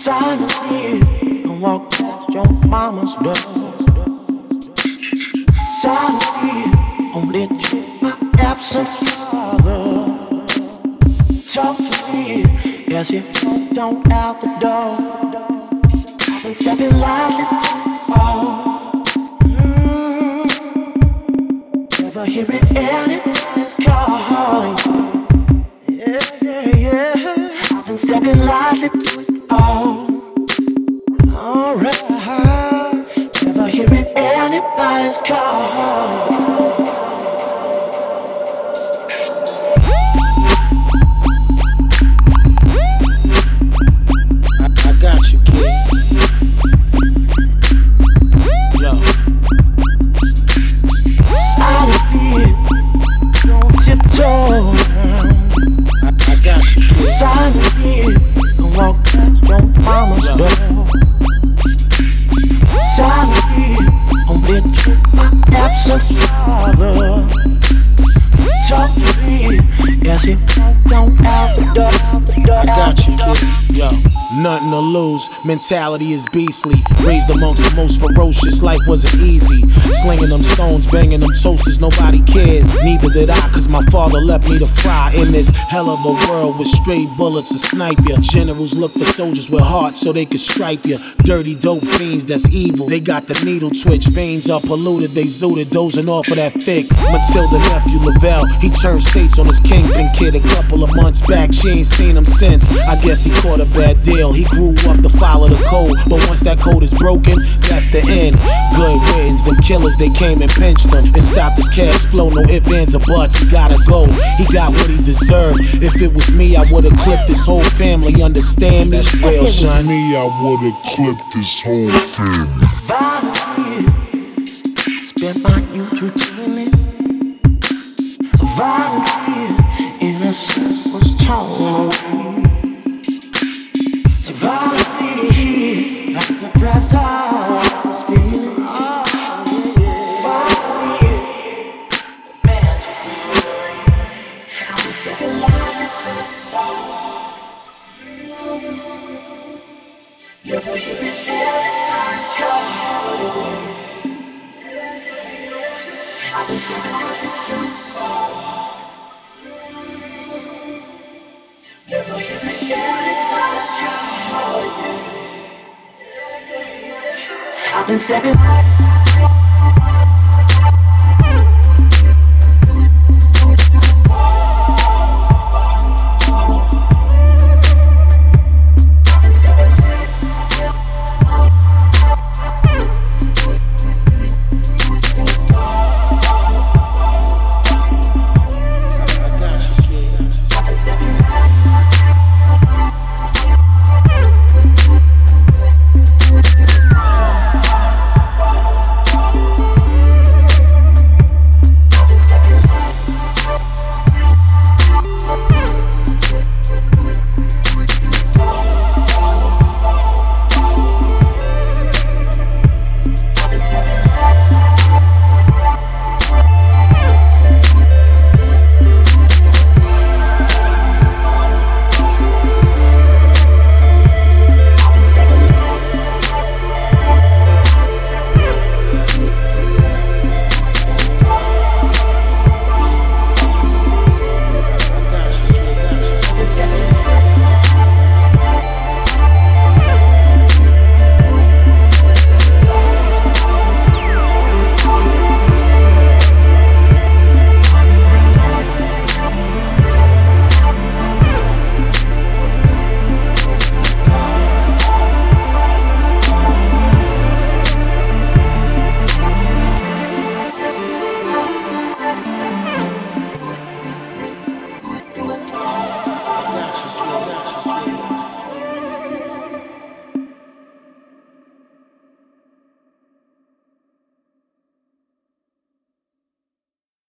inside and walk past your mama's door. Sorry, only to my absent father. Talk to me as you don't out the door. And stepping lightly, oh. Mm. Never hearing anybody's calling. Yeah, yeah, yeah. I've been stepping lightly Alright. Never hearing anybody's call. Nothing to lose. Mentality is beastly. Raised amongst the most ferocious. Life wasn't easy. Slinging them stones, banging them toasters. Nobody cared. Neither did I, cause my father left me to fry in this hell of a world with stray bullets to snipe ya. Generals look for soldiers with hearts so they could stripe ya. Dirty dope fiends, that's evil. They got the needle twitch. Veins are polluted. They zooted, dozing off of that fix. Matilda nephew Lavelle, he turned states on his kingpin kid a couple of months back. She ain't seen him since. I guess he caught a bad deal. He grew up to follow the code, but once that code is broken, that's the end. Good riddance, them killers they came and pinched him and stopped his cash flow. No ifs, ands, or buts. He gotta go. He got what he deserved. If it was me, I would've clipped his whole family. Understand me, If real it was me, I would've clipped this whole thing. Violently, spent my. Call. I've been stepping